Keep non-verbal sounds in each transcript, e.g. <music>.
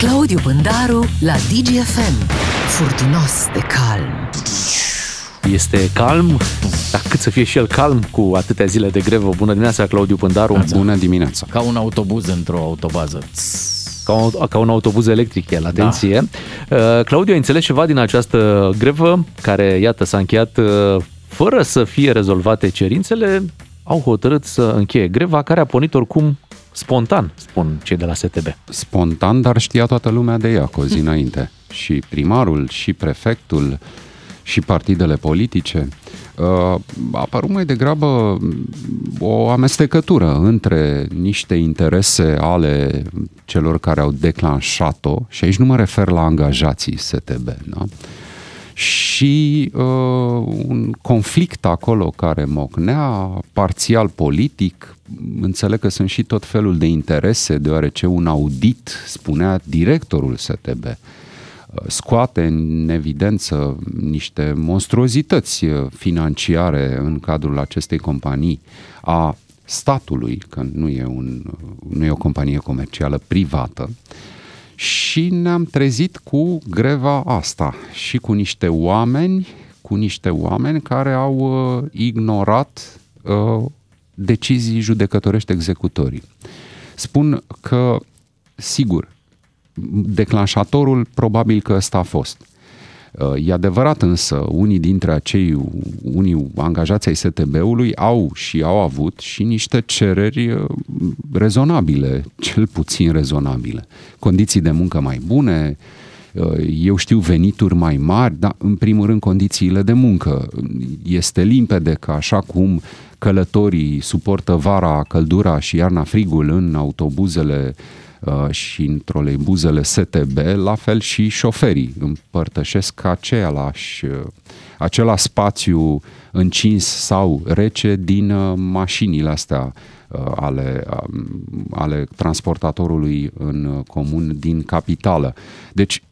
Claudiu Bândaru la DGFM. Furtunos de calm. Este calm, dar cât să fie și el calm cu atâtea zile de grevă. Bună dimineața, Claudiu Pândaru. Bună dimineața. Ca un autobuz într-o autobază. Ca un, ca un autobuz electric, el, atenție. Da. Uh, Claudiu, ai înțeles ceva din această grevă, care, iată, s-a încheiat uh, fără să fie rezolvate cerințele, au hotărât să încheie greva, care a pornit oricum spontan, spun cei de la STB. Spontan, dar știa toată lumea de ea cu o zi înainte. Și primarul, și prefectul, și partidele politice. Uh, a apărut mai degrabă o amestecătură între niște interese ale celor care au declanșat-o, și aici nu mă refer la angajații STB, da? și uh, un conflict acolo care mocnea, parțial politic, înțeleg că sunt și tot felul de interese, deoarece un audit, spunea directorul STB, uh, scoate în evidență niște monstruozități financiare în cadrul acestei companii a statului, că nu e, un, nu e o companie comercială privată, și ne-am trezit cu greva asta și cu niște oameni, cu niște oameni care au uh, ignorat uh, decizii judecătorești executorii. Spun că, sigur, declanșatorul probabil că ăsta a fost. Uh, e adevărat însă, unii dintre acei, unii angajați ai STB-ului au și au avut și niște cereri uh, rezonabile, cel puțin rezonabile. Condiții de muncă mai bune, uh, eu știu venituri mai mari, dar în primul rând condițiile de muncă. Este limpede că așa cum călătorii suportă vara căldura și iarna frigul în autobuzele Uh, și în troleibuzele STB, la fel și șoferii împărtășesc aceeași, uh, același spațiu încins sau rece din uh, mașinile astea ale, um, ale transportatorului în comun din capitală. Deci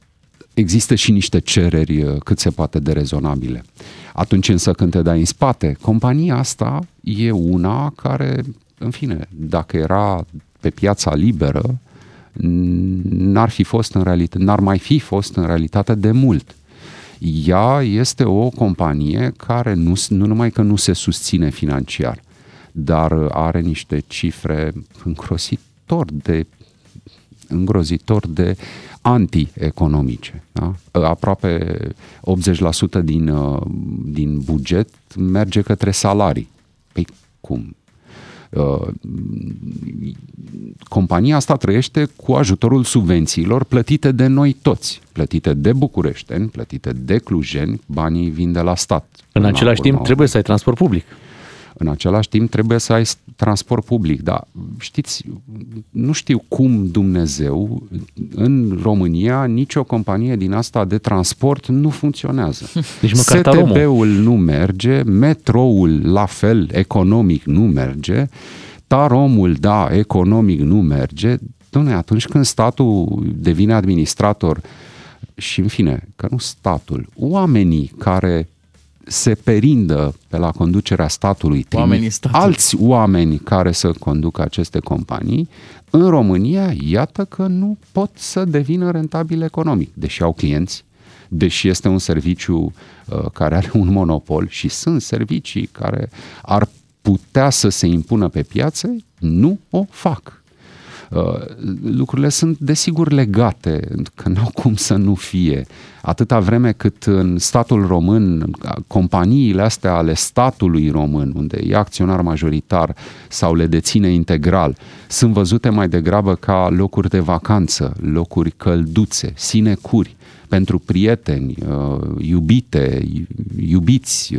există și niște cereri cât se poate de rezonabile. Atunci însă când te dai în spate, compania asta e una care, în fine, dacă era pe piața liberă, n-ar fi fost în realitate, n-ar mai fi fost în realitate de mult. Ea este o companie care nu, nu numai că nu se susține financiar, dar are niște cifre îngrozitor de îngrozitor de anti-economice. Da? Aproape 80% din, din buget merge către salarii. Păi cum? Uh, compania asta trăiește cu ajutorul subvențiilor plătite de noi toți, plătite de bucureșteni, plătite de clujeni, banii vin de la stat. În același timp trebuie să ai transport public. În același timp trebuie să ai transport public, dar știți, nu știu cum Dumnezeu, în România, nicio companie din asta de transport nu funcționează. <laughs> Deci STB-ul nu merge, metroul la fel, economic nu merge, taromul, da, economic nu merge. Doamne, atunci când statul devine administrator și, în fine, că nu statul, oamenii care se perindă pe la conducerea statului oamenii statului. alți oameni care să conducă aceste companii, în România, iată că nu pot să devină rentabil economic, deși au clienți, deși este un serviciu uh, care are un monopol și sunt servicii care ar putea să se impună pe piață, nu o fac. Uh, lucrurile sunt desigur legate, că nu au cum să nu fie. Atâta vreme cât în statul român, companiile astea ale statului român, unde e acționar majoritar sau le deține integral, sunt văzute mai degrabă ca locuri de vacanță, locuri călduțe, sinecuri pentru prieteni, uh, iubite, iubiți,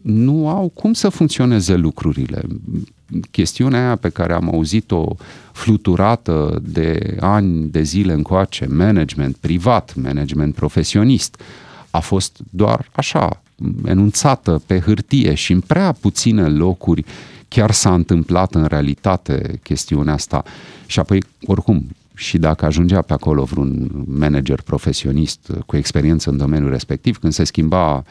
nu au cum să funcționeze lucrurile chestiunea aia pe care am auzit-o fluturată de ani de zile încoace, management privat, management profesionist, a fost doar așa, enunțată pe hârtie și în prea puține locuri chiar s-a întâmplat în realitate chestiunea asta. Și apoi, oricum, și dacă ajungea pe acolo vreun manager profesionist cu experiență în domeniul respectiv, când se schimba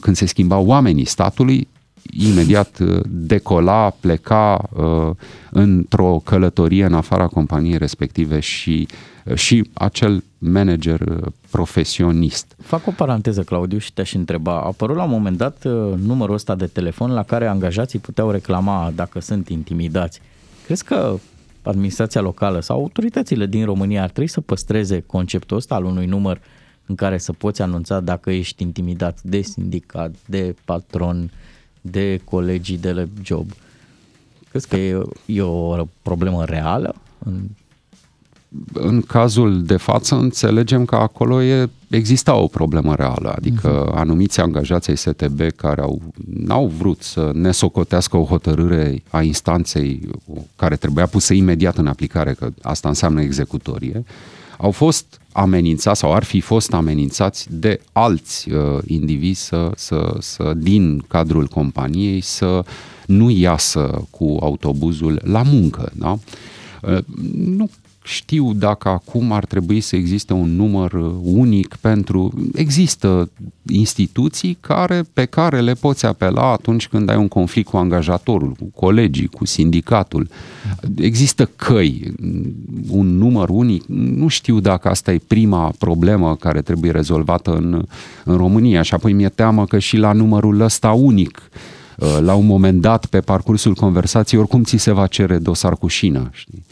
când se schimbau oamenii statului, imediat uh, decola, pleca uh, într-o călătorie în afara companiei respective și, uh, și acel manager uh, profesionist. Fac o paranteză, Claudiu, și te-aș întreba. A apărut la un moment dat uh, numărul ăsta de telefon la care angajații puteau reclama dacă sunt intimidați. Crezi că administrația locală sau autoritățile din România ar trebui să păstreze conceptul ăsta al unui număr în care să poți anunța dacă ești intimidat de sindicat, de patron, de colegii de la job. Crezi că e, e o problemă reală în în cazul de față înțelegem că acolo e, exista o problemă reală, adică uh-huh. anumiți angajați ai STB care au, n-au vrut să ne socotească o hotărâre a instanței care trebuia pusă imediat în aplicare, că asta înseamnă executorie, au fost amenințați sau ar fi fost amenințați de alți uh, indivizi să, să, să, din cadrul companiei să nu iasă cu autobuzul la muncă. Da? Uh, nu știu dacă acum ar trebui să existe un număr unic pentru... Există instituții care, pe care le poți apela atunci când ai un conflict cu angajatorul, cu colegii, cu sindicatul. Există căi, un număr unic. Nu știu dacă asta e prima problemă care trebuie rezolvată în, în România și apoi mi-e teamă că și la numărul ăsta unic la un moment dat, pe parcursul conversației, oricum ți se va cere dosar cu șină. Știi?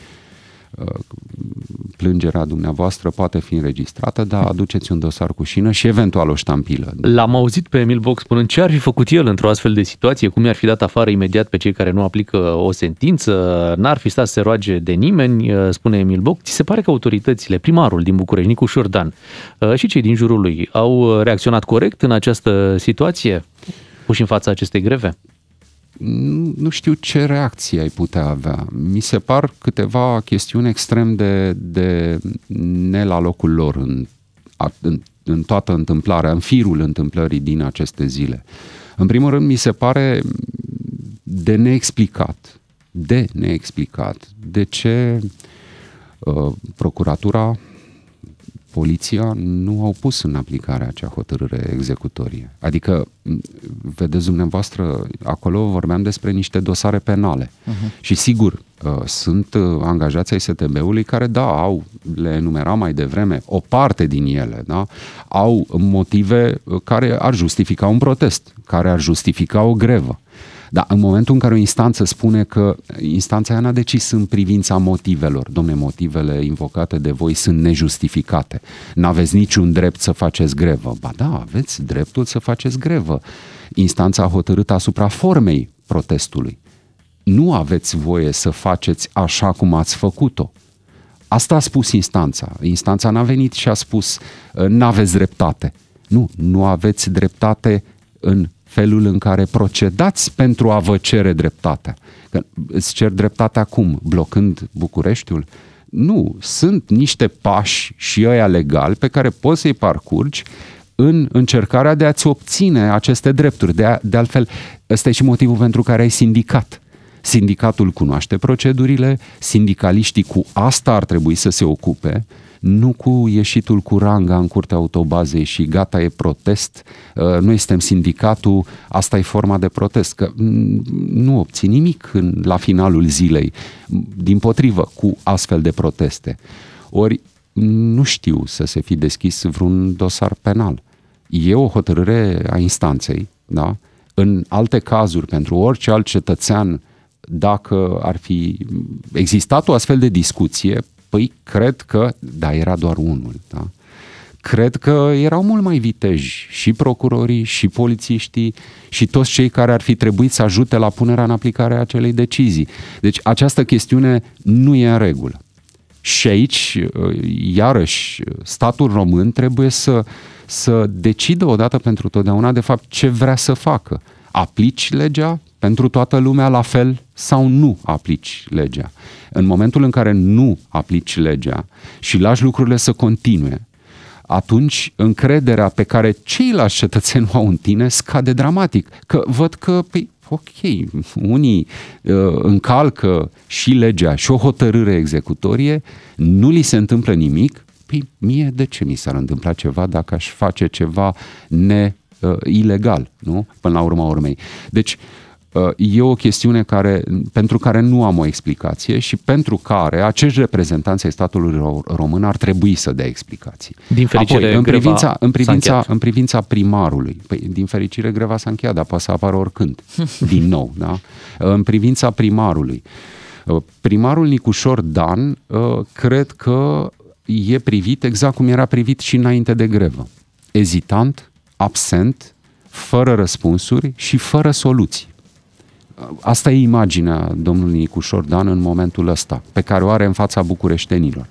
Plângerea dumneavoastră poate fi înregistrată, dar aduceți un dosar cu șină și eventual o ștampilă. L-am auzit pe Emil Box spunând ce ar fi făcut el într-o astfel de situație, cum i-ar fi dat afară imediat pe cei care nu aplică o sentință, n-ar fi stat să se roage de nimeni, spune Emil Box. Ți se pare că autoritățile, primarul din București, Nicu Șordan, și cei din jurul lui, au reacționat corect în această situație, puși în fața acestei greve? Nu știu ce reacție ai putea avea. Mi se par câteva chestiuni extrem de, de ne la locul lor în, în, în toată întâmplarea, în firul întâmplării din aceste zile. În primul rând, mi se pare de neexplicat, de neexplicat, de ce uh, procuratura poliția nu au pus în aplicare acea hotărâre executorie. Adică, vedeți dumneavoastră, acolo vorbeam despre niște dosare penale. Uh-huh. Și sigur, uh, sunt uh, angajații ai STB-ului care, da, au, le enumera mai devreme, o parte din ele, da, au motive uh, care ar justifica un protest, care ar justifica o grevă. Dar în momentul în care o instanță spune că instanța aia n-a decis în privința motivelor, domne, motivele invocate de voi sunt nejustificate, n-aveți niciun drept să faceți grevă. Ba da, aveți dreptul să faceți grevă. Instanța a hotărât asupra formei protestului. Nu aveți voie să faceți așa cum ați făcut-o. Asta a spus instanța. Instanța n-a venit și a spus n-aveți dreptate. Nu, nu aveți dreptate în felul în care procedați pentru a vă cere dreptatea. Că îți cer dreptatea acum, blocând Bucureștiul? Nu, sunt niște pași și ăia legal pe care poți să-i parcurgi în încercarea de a-ți obține aceste drepturi. De, a, de altfel, ăsta e și motivul pentru care ai sindicat. Sindicatul cunoaște procedurile, sindicaliștii cu asta ar trebui să se ocupe, nu cu ieșitul cu ranga în curtea autobazei și gata, e protest, uh, noi suntem sindicatul, asta e forma de protest, că mm, nu obții nimic în, la finalul zilei, din potrivă, cu astfel de proteste. Ori nu știu să se fi deschis vreun dosar penal. E o hotărâre a instanței, da? În alte cazuri, pentru orice alt cetățean, dacă ar fi existat o astfel de discuție, Păi cred că, da, era doar unul, da? Cred că erau mult mai viteji și procurorii, și polițiștii, și toți cei care ar fi trebuit să ajute la punerea în aplicare a acelei decizii. Deci această chestiune nu e în regulă. Și aici, iarăși, statul român trebuie să, să decidă odată pentru totdeauna, de fapt, ce vrea să facă. Aplici legea pentru toată lumea la fel sau nu aplici legea. În momentul în care nu aplici legea și lași lucrurile să continue, atunci încrederea pe care ceilalți cetățeni o au în tine scade dramatic. Că văd că, păi, ok, unii uh, încalcă și legea și o hotărâre executorie, nu li se întâmplă nimic, păi mie de ce mi s-ar întâmpla ceva dacă aș face ceva ne uh, ilegal, nu? Până la urma urmei. Deci, uh, e o chestiune care, pentru care nu am o explicație și pentru care acești reprezentanți ai statului român ar trebui să dea explicații. Din fericire, Apoi, în privința, în, privința, încheiat. în privința primarului, păi, din fericire greva s-a încheiat, dar poate să apară oricând, <laughs> din nou. Da? În privința primarului, uh, primarul Nicușor Dan, uh, cred că e privit exact cum era privit și înainte de grevă. Ezitant, absent, fără răspunsuri și fără soluții. Asta e imaginea domnului Nicușor Dan în momentul ăsta, pe care o are în fața bucureștenilor.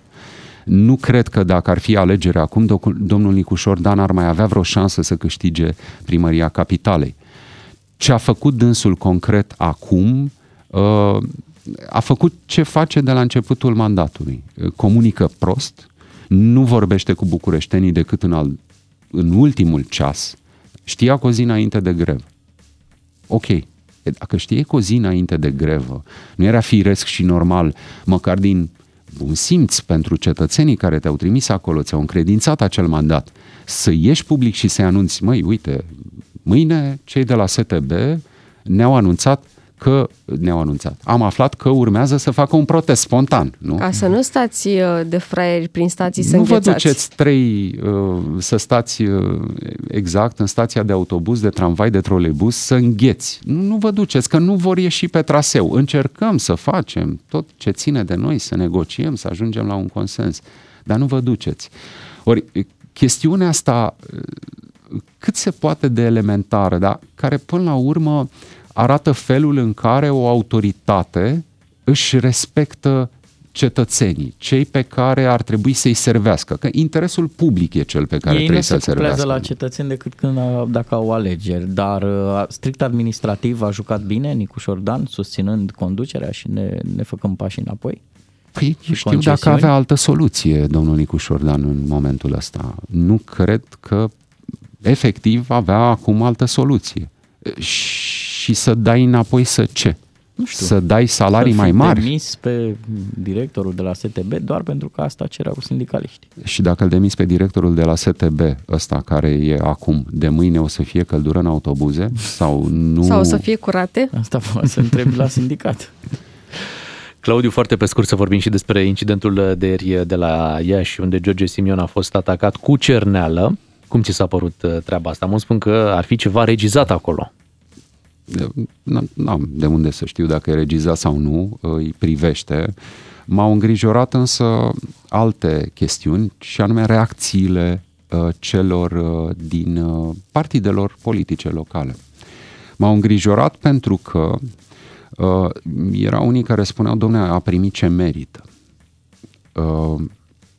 Nu cred că dacă ar fi alegere acum, doc- domnul Nicușor Dan ar mai avea vreo șansă să câștige primăria capitalei. Ce a făcut dânsul concret acum, uh, a făcut ce face de la începutul mandatului. Comunică prost, nu vorbește cu bucureștenii decât în, al, în ultimul ceas, știa cu o zi înainte de grevă. Ok, E, dacă știe cu o zi înainte de grevă, nu era firesc și normal, măcar din bun simț pentru cetățenii care te-au trimis acolo, ți-au încredințat acel mandat, să ieși public și să-i anunți, măi, uite, mâine cei de la STB ne-au anunțat că ne-au anunțat. Am aflat că urmează să facă un protest spontan, nu? Ca să nu stați uh, de fraieri prin stații să nu vă înghețați. duceți trei uh, să stați uh, exact în stația de autobuz, de tramvai, de troleibuz să îngheți. Nu, nu vă duceți, că nu vor ieși pe traseu. Încercăm să facem tot ce ține de noi, să negociem, să ajungem la un consens. Dar nu vă duceți. Ori chestiunea asta uh, cât se poate de elementară, dar care până la urmă arată felul în care o autoritate își respectă cetățenii, cei pe care ar trebui să-i servească. Că interesul public e cel pe care Ei nu trebuie se să-l cuplează servească. la cetățeni decât când, a- dacă au alegeri, dar uh, strict administrativ a jucat bine Nicu Șordan, susținând conducerea și ne, ne făcăm pași înapoi? Păi și știu dacă concesiuni? avea altă soluție, domnul Nicu Șordan, în momentul ăsta. Nu cred că efectiv avea acum altă soluție. Și să dai înapoi să ce? Nu știu. Să dai salarii Să mai fi mari? demis pe directorul de la STB doar pentru că asta cereau sindicaliștii. Și dacă îl demis pe directorul de la STB, ăsta care e acum, de mâine o să fie căldură în autobuze? Sau nu? Sau să fie curate. Asta poate să întrebi la sindicat. <laughs> Claudiu, foarte pe scurt să vorbim și despre incidentul de ieri de la Iași, unde George Simion a fost atacat cu cerneală. Cum ți s-a părut uh, treaba asta? Mă spun că ar fi ceva regizat acolo. N- N-am de unde să știu dacă e regizat sau nu, îi privește. M-au îngrijorat însă alte chestiuni și anume reacțiile uh, celor uh, din uh, partidelor politice locale. M-au îngrijorat pentru că uh, erau unii care spuneau, domnule, a primit ce merită. Uh,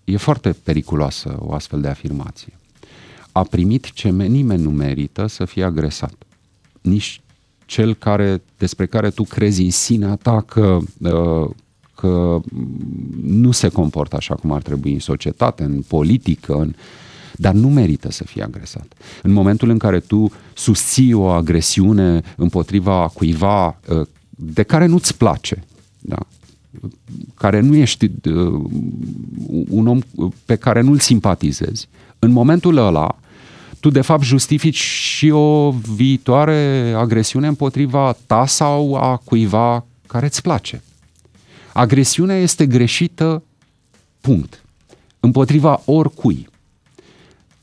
e foarte periculoasă o astfel de afirmație. A primit ce me- nimeni nu merită să fie agresat. Nici cel care, despre care tu crezi în sinea ta că, uh, că nu se comportă așa cum ar trebui în societate, în politică, în, dar nu merită să fie agresat. În momentul în care tu susții o agresiune împotriva cuiva uh, de care nu-ți place, da? care nu ești uh, un om pe care nu-l simpatizezi, în momentul ăla, tu de fapt justifici și o viitoare agresiune împotriva ta sau a cuiva care îți place. Agresiunea este greșită, punct. Împotriva oricui.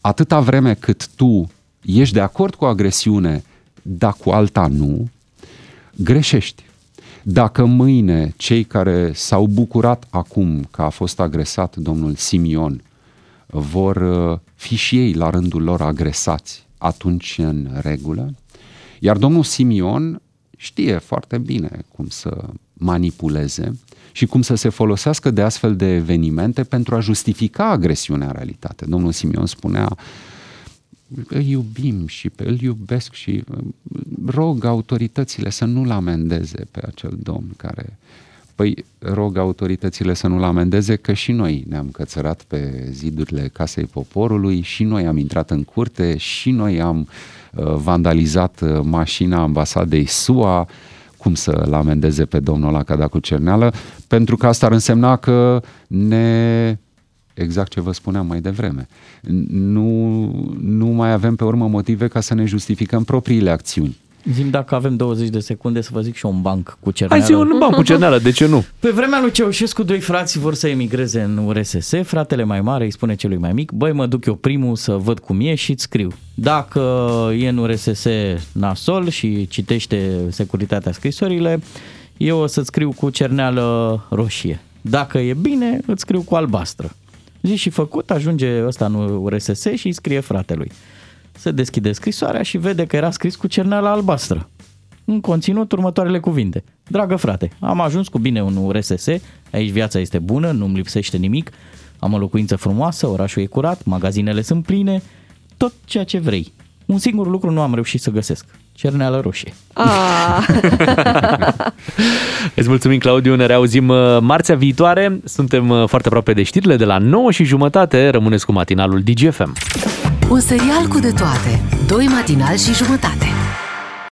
Atâta vreme cât tu ești de acord cu agresiune, dar cu alta nu, greșești. Dacă mâine cei care s-au bucurat acum că a fost agresat domnul Simion vor uh, fi și ei la rândul lor agresați, atunci e în regulă. Iar domnul Simion știe foarte bine cum să manipuleze și cum să se folosească de astfel de evenimente pentru a justifica agresiunea în realitate. Domnul Simion spunea îl iubim și pe, îl iubesc și uh, rog autoritățile să nu-l amendeze pe acel domn care... Păi rog autoritățile să nu-l amendeze că și noi ne-am cățărat pe zidurile Casei Poporului, și noi am intrat în curte, și noi am uh, vandalizat uh, mașina ambasadei SUA, cum să-l amendeze pe domnul ăla că a dat cu cerneală, pentru că asta ar însemna că ne exact ce vă spuneam mai devreme. Nu, nu mai avem pe urmă motive ca să ne justificăm propriile acțiuni. Zim dacă avem 20 de secunde să vă zic și un banc cu cerneală. Hai zi un banc cu cerneală, de ce nu? Pe vremea lui Ceaușescu, doi frați vor să emigreze în URSS, fratele mai mare îi spune celui mai mic, băi mă duc eu primul să văd cum e și îți scriu. Dacă e în URSS nasol și citește securitatea scrisorile, eu o să-ți scriu cu cerneală roșie. Dacă e bine, îți scriu cu albastră. Zi și făcut, ajunge ăsta în URSS și îi scrie fratelui se deschide scrisoarea și vede că era scris cu cerneala albastră. În conținut următoarele cuvinte. Dragă frate, am ajuns cu bine în URSS, aici viața este bună, nu-mi lipsește nimic, am o locuință frumoasă, orașul e curat, magazinele sunt pline, tot ceea ce vrei. Un singur lucru nu am reușit să găsesc. Cerneală roșie. Ah. <laughs> Îți mulțumim, Claudiu, ne reauzim uh, marțea viitoare. Suntem uh, foarte aproape de știrile de la 9 și jumătate. Rămâneți cu matinalul DGFM. Un serial cu de toate. Doi matinali și jumătate.